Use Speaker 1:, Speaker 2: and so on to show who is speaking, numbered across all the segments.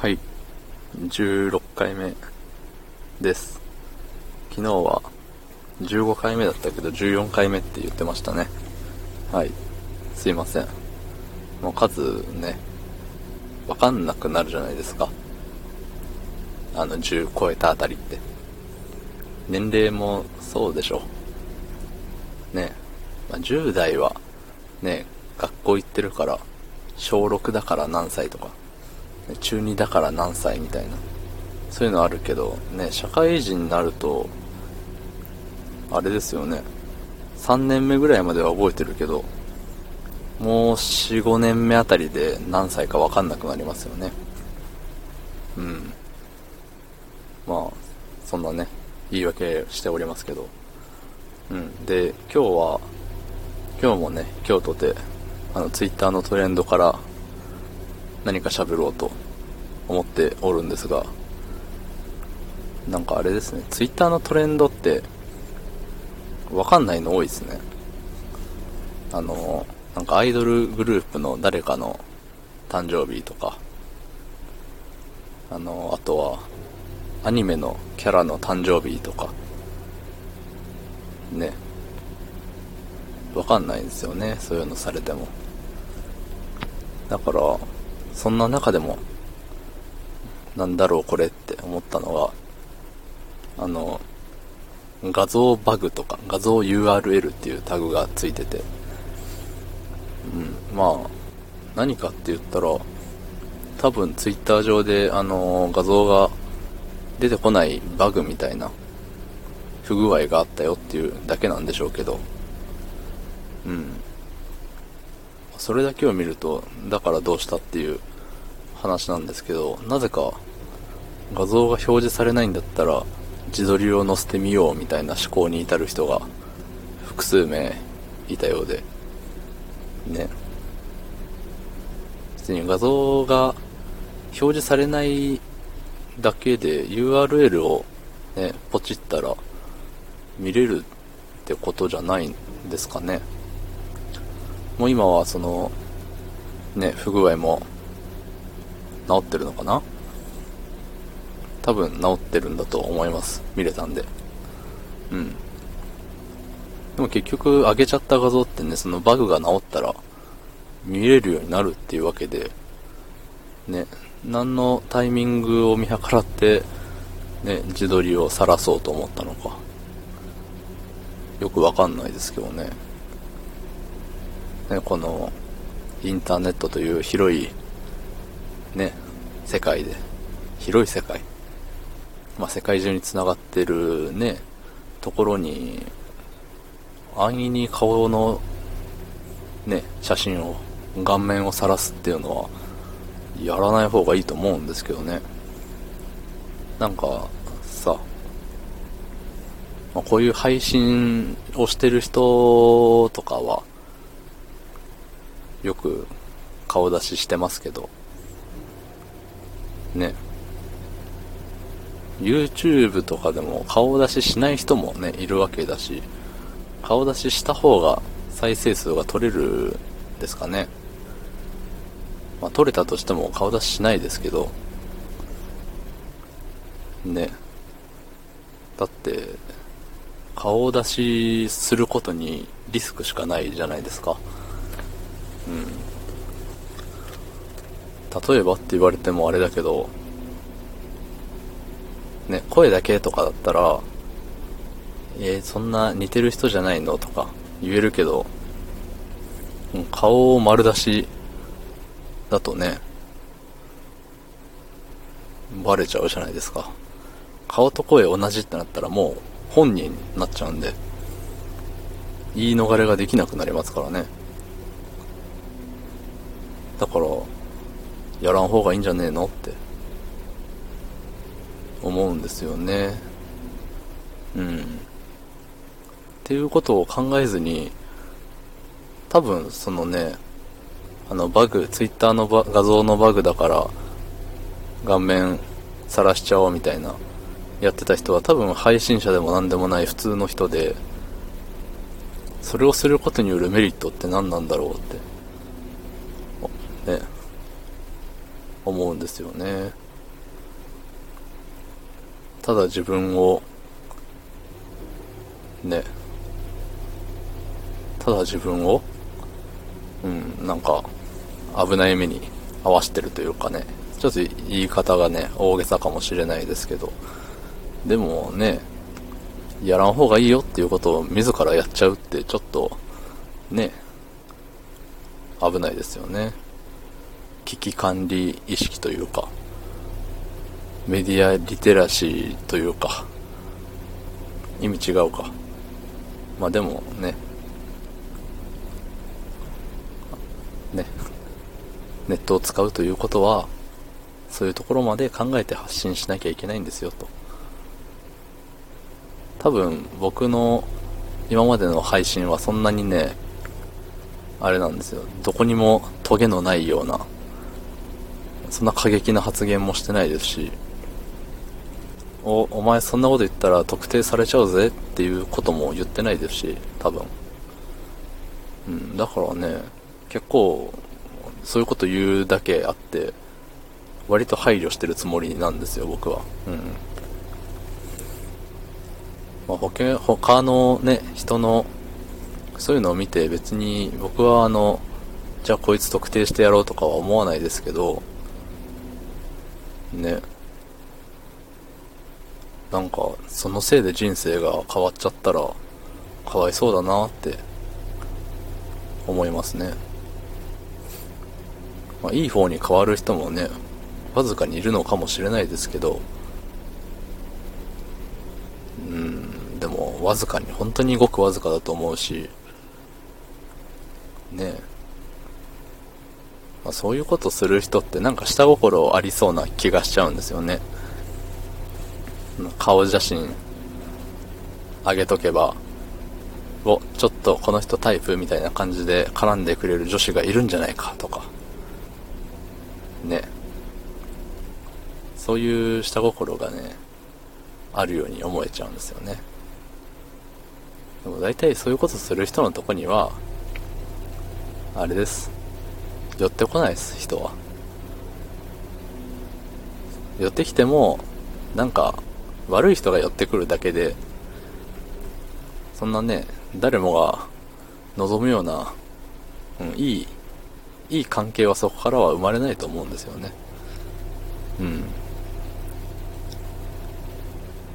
Speaker 1: はい。16回目です。昨日は15回目だったけど14回目って言ってましたね。はい。すいません。もう数ね、わかんなくなるじゃないですか。あの10超えたあたりって。年齢もそうでしょ。ね。まあ、10代はね、学校行ってるから、小6だから何歳とか、中2だから何歳みたいな、そういうのあるけど、ね、社会人になると、あれですよね、3年目ぐらいまでは覚えてるけど、もう4、5年目あたりで何歳かわかんなくなりますよね。うん。まあ、そんなね、言い訳しておりますけど。うん。で、今日は、今日もね、今日とて、あの、ツイッターのトレンドから何か喋ろうと思っておるんですが、なんかあれですね、ツイッターのトレンドって、わかんないの多いですね。あの、なんかアイドルグループの誰かの誕生日とか、あの、あとは、アニメのキャラの誕生日とか、ね。わかんないんですよね、そういうのされても。だから、そんな中でも、なんだろうこれって思ったのが、あの、画像バグとか、画像 URL っていうタグがついてて、うん、まあ、何かって言ったら、多分ツイッター上で、あの、画像が出てこないバグみたいな不具合があったよっていうだけなんでしょうけど、うん。それだけを見ると、だからどうしたっていう話なんですけど、なぜか画像が表示されないんだったら、自撮りを載せてみようみたいな思考に至る人が複数名いたようで、ね。別に画像が表示されないだけで URL をね、ポチったら見れるってことじゃないんですかね。もう今はその、ね、不具合も治ってるのかな？多分治ってるんだと思います。見れたんで。うん。でも結局上げちゃった画像ってね、そのバグが治ったら見れるようになるっていうわけで、ね、何のタイミングを見計らって、ね、自撮りを晒そうと思ったのか。よくわかんないですけどね。ね、この、インターネットという広い、ね、世界で、広い世界。まあ、世界中に繋がってるね、ところに、安易に顔の、ね、写真を、顔面を晒すっていうのは、やらない方がいいと思うんですけどね。なんか、さ、まあ、こういう配信をしてる人とかは、よく顔出ししてますけど、ね。YouTube とかでも顔出ししない人もね、いるわけだし、顔出しした方が再生数が取れるですかね。まあ、取れたとしても顔出ししないですけど、ね。だって、顔出しすることにリスクしかないじゃないですか。うん。例えばって言われてもあれだけど、ね、声だけとかだったら、えー、そんな似てる人じゃないのとか言えるけど、顔を丸出しだとね、バレちゃうじゃないですか。顔と声同じってなったらもう本人になっちゃうんで、言い逃れができなくなりますからね。だから、やらん方がいいんじゃねえの？って、思うんですよね。うん。っていうことを考えずに、多分そのね、あのバグ、ツイッターの画像のバグだから、顔面晒しちゃおうみたいな、やってた人は多分配信者でも何でもない普通の人で、それをすることによるメリットって何なんだろうって、ね、思うんですよね。ただ自分をね。ただ自分をうんなんか危ない目に合わしてるというかね。ちょっと言い方がね大げさかもしれないですけど。でもねやらん方がいいよっていうことを自らやっちゃうってちょっとね。危ないですよね。危機管理意識というかメディアリテラシーというか意味違うか。まあでもね。ね。ネットを使うということはそういうところまで考えて発信しなきゃいけないんですよと。多分僕の今までの配信はそんなにねあれなんですよ。どこにもトゲのないようなそんな過激な発言もしてないですしおお前そんなこと言ったら特定されちゃうぜっていうことも言ってないですし多分。うんだからね結構そういうこと言うだけあって割と配慮してるつもりなんですよ僕は。うん。まあ、他他のね人のそういうのを見て別に僕はあのじゃあこいつ特定してやろうとかは思わないですけどね。なんかそのせいで人生が変わっちゃったらかわいそうだなって思いますね、まあ、いい方に変わる人もねわずかにいるのかもしれないですけどうんでもわずかに本当にごくわずかだと思うしね。まあ、そういうことする人ってなんか下心ありそうな気がしちゃうんですよね。顔写真上げとけばおちょっとこの人タイプみたいな感じで絡んでくれる女子がいるんじゃないかとか。ね。そういう下心がねあるように思えちゃうんですよね。でも大体そういうことする人のとこにはあれです。寄ってこないです人は。寄ってきてもなんか悪い人が寄ってくるだけでそんなね誰もが望むような、うん、いいいい関係はそこからは生まれないと思うんですよね。うん。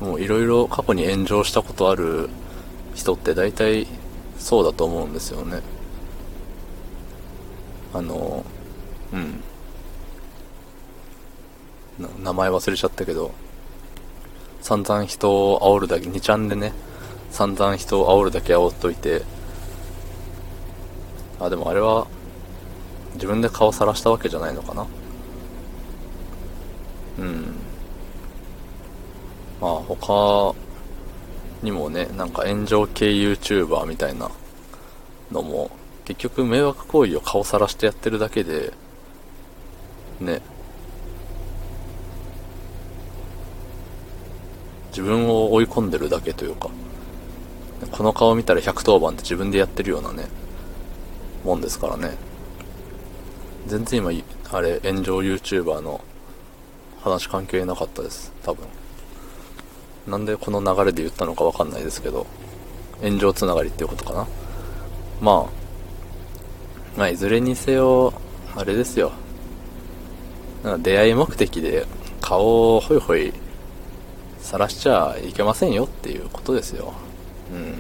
Speaker 1: もういろいろ過去に炎上したことある人って大体そうだと思うんですよね。あのうん。名前忘れちゃったけど散々人を煽るだけ2ちゃんでね散々人を煽るだけ煽っといてあでもあれは自分で顔さらしたわけじゃないのかな？うん。まあ他にもねなんか炎上系 YouTuber みたいなのも結局迷惑行為を顔さらしてやってるだけでね自分を追い込んでるだけというか、この顔見たら110番って自分でやってるようなね、もんですからね。全然今、あれ、炎上 YouTuber の話関係なかったです、多分。なんでこの流れで言ったのかわかんないですけど、炎上つながりっていうことかな。まあ、まあ、いずれにせよ、あれですよ。なんか出会い目的で顔をホイホイ晒しちゃいけませんよっていうことですよ。うん。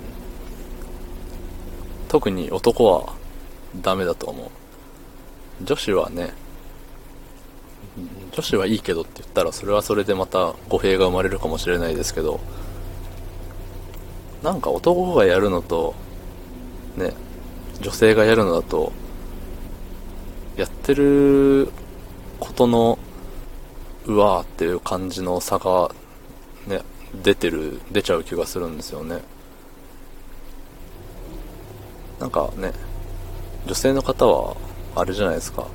Speaker 1: 特に男はダメだと思う。女子はね、女子はいいけどって言ったらそれはそれでまた語弊が生まれるかもしれないですけど、なんか男がやるのと、ね、女性がやるのだと、やってることのうわーっていう感じの差がね、出てる、出ちゃう気がするんですよね。なんかね、女性の方は、あれじゃないですか。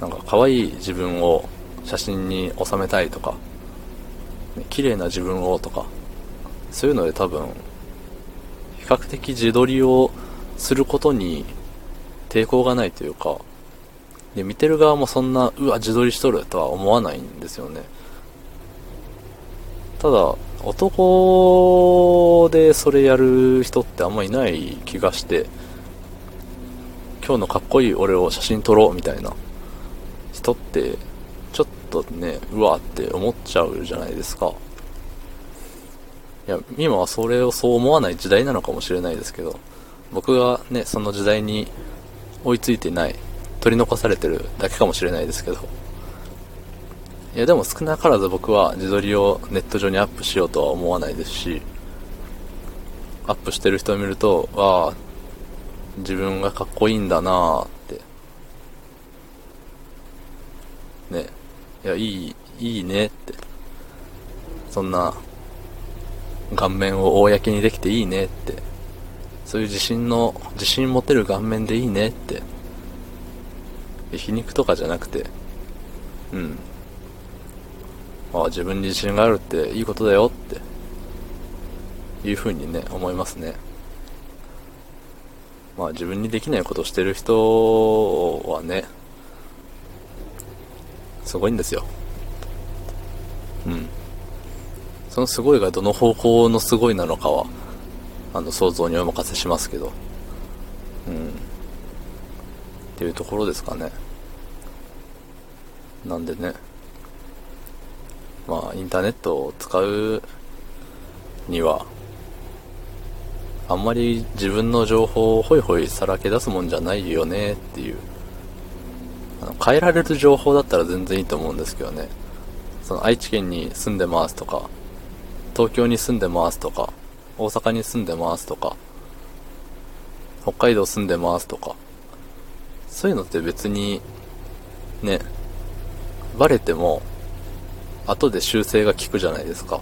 Speaker 1: なんか可愛い自分を写真に収めたいとか、綺麗な自分をとか、そういうので多分、比較的自撮りをすることに抵抗がないというか、で、見てる側もそんな、うわ、自撮りしとるとは思わないんですよね。ただ、男でそれやる人ってあんまいない気がして、今日のかっこいい俺を写真撮ろうみたいな人って、ちょっとね、うわって思っちゃうじゃないですか。いや、今はそれをそう思わない時代なのかもしれないですけど、僕がね、その時代に追いついてない、取り残されてるだけかもしれないですけど、いやでも少なからず僕は自撮りをネット上にアップしようとは思わないですし、アップしてる人を見ると、ああ、自分がかっこいいんだなーって。ね。いや、いい、いいねって。そんな、顔面を公にできていいねって。そういう自信の、自信持てる顔面でいいねって。皮肉とかじゃなくて、うん。ああ、自分に自信があるっていいことだよっていう風にね、思いますね。まあ自分にできないことしてる人はね、すごいんですよ。うん。そのすごいがどの方向のすごいなのかは、あの、想像にお任せしますけど。っていうところですかね。なんでね。まあ、インターネットを使うには、あんまり自分の情報をホイホイさらけ出すもんじゃないよねっていう。あの変えられる情報だったら全然いいと思うんですけどね。その愛知県に住んでますとか、東京に住んでますとか、大阪に住んでますとか、北海道住んでますとか、そういうのって別に、ね、バレても、後で修正が効くじゃないですか。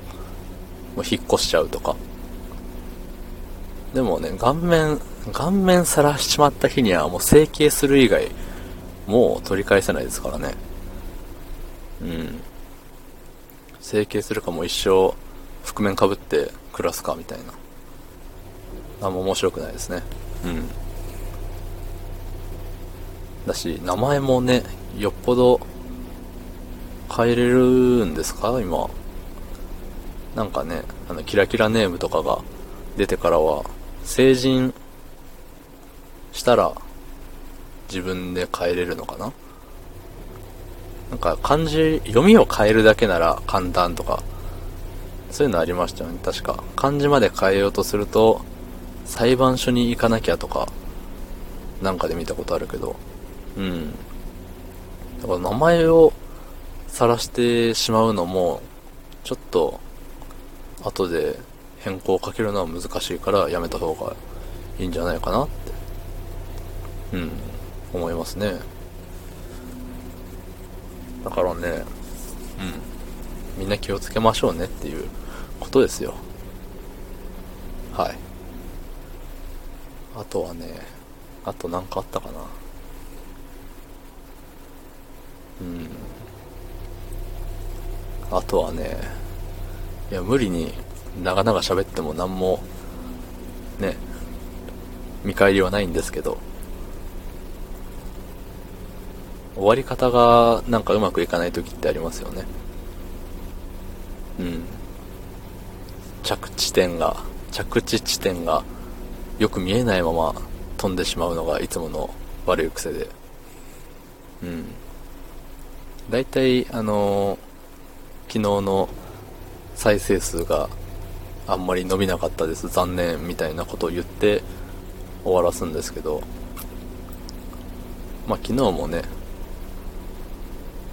Speaker 1: もう引っ越しちゃうとか。でもね、顔面、顔面さらしちまった日にはもう整形する以外、もう取り返せないですからね。うん。整形するかも一生覆面かぶって暮らすかみたいなあんま面白くないですねうんだし名前もねよっぽど変えれるんですか？今。なんかねあのキラキラネームとかが出てからは成人したら自分で変えれるのかな？なんか漢字読みを変えるだけなら簡単とかそういうのありましたよね、確か。漢字まで変えようとすると、裁判所に行かなきゃとか、なんかで見たことあるけど、うん。だから名前を晒してしまうのも、ちょっと、後で変更をかけるのは難しいからやめた方がいいんじゃないかなって、うん、思いますね。だからね、うん、みんな気をつけましょうねっていうことですよはいあとはねあと何かあったかなうんあとはねいや無理に長々喋っても何もね見返りはないんですけど終わり方がなんかうまくいかない時ってありますよねうん着地点が、着地地点がよく見えないまま飛んでしまうのがいつもの悪い癖で。うん。大体、あのー、昨日の再生数があんまり伸びなかったです、残念みたいなことを言って終わらすんですけど、まあ昨日もね、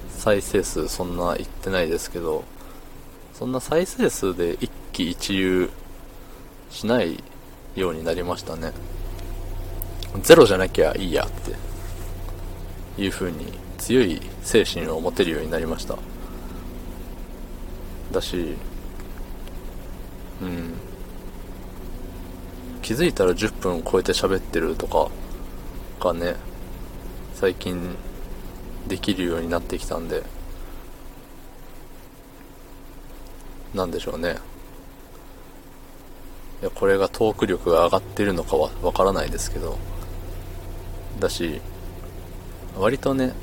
Speaker 1: 再生数そんないってないですけど、そんな再生数で一喜一憂しないようになりましたね。ゼロじゃなきゃいいやっていう風に強い精神を持てるようになりました。だし、うん。気づいたら10分超えて喋ってるとかがね、最近できるようになってきたんで、なんでしょうね。いやこれがトーク力が上がってるのかはわからないですけどだし割とね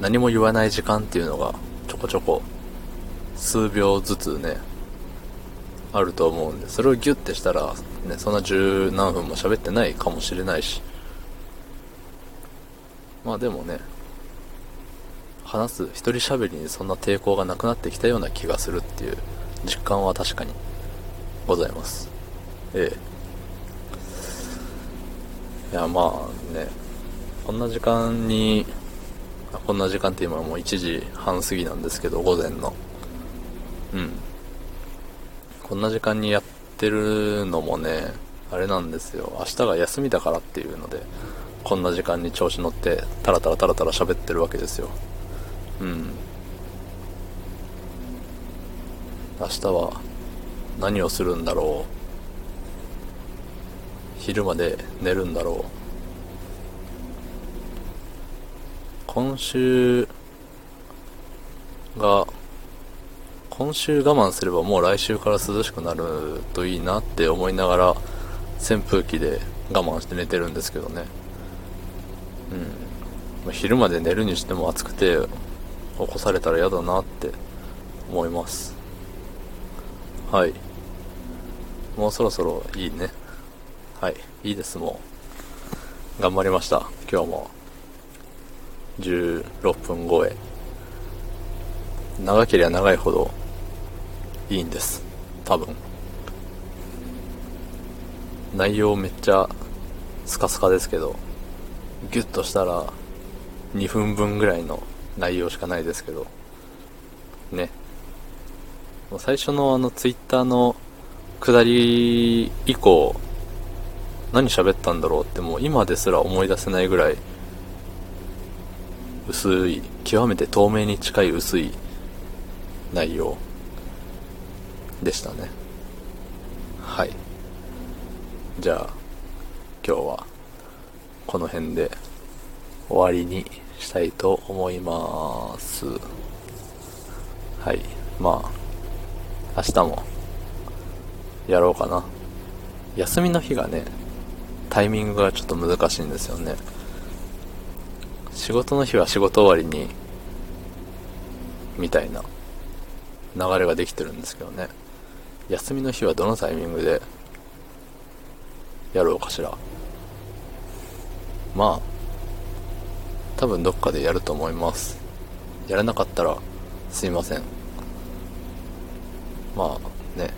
Speaker 1: 何も言わない時間っていうのがちょこちょこ数秒ずつねあると思うんで、それをギュッてしたら、ね、そんな十何分も喋ってないかもしれないし。まあでもね、話す一人喋りにそんな抵抗がなくなってきたような気がするっていう実感は確かにございます。ええ。いや、まあね、こんな時間に、こんな時間って今もう1時半過ぎなんですけど、午前の。うん。こんな時間にやってるのもね、あれなんですよ。明日が休みだからっていうので、こんな時間に調子乗って、タラタラタラタラ喋ってるわけですよ。うん。明日は何をするんだろう。昼まで寝るんだろう。今週が今週我慢すればもう来週から涼しくなるといいなって思いながら扇風機で我慢して寝てるんですけどね。うん。昼まで寝るにしても暑くて起こされたら嫌だなって思います。はい。もうそろそろいいね。はい。いいですもう。頑張りました。今日も。16分超え長ければ長いほどいいんです。多分。内容めっちゃスカスカですけどギュッとしたら2分分ぐらいの内容しかないですけど。ね。最初のあのツイッターの下り以降何喋ったんだろうってもう今ですら思い出せないぐらい薄い極めて透明に近い薄い内容でしたね。はい。じゃあ今日はこの辺で終わりにしたいと思います。はい。まあ明日もやろうかな。休みの日がねタイミングがちょっと難しいんですよね。仕事の日は仕事終わりにみたいな流れができてるんですけどね。休みの日はどのタイミングでやろうかしら。まあ多分どっかでやると思います。やらなかったらすいません。まあね。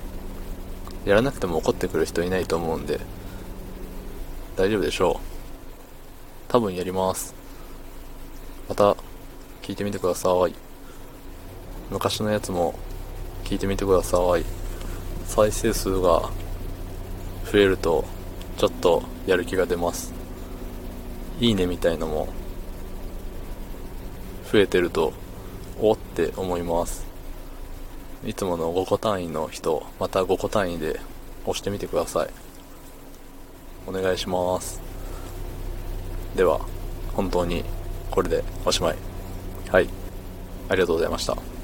Speaker 1: やらなくても怒ってくる人いないと思うんで大丈夫でしょう。多分やります。また聞いてみてください。昔のやつも聞いてみてください。再生数が増えるとちょっとやる気が出ます。いいねみたいのも増えてるとおって思います。いつもの5個単位の人また5個単位で押してみてください。お願いします。では本当にこれでおしまい。はい。ありがとうございました。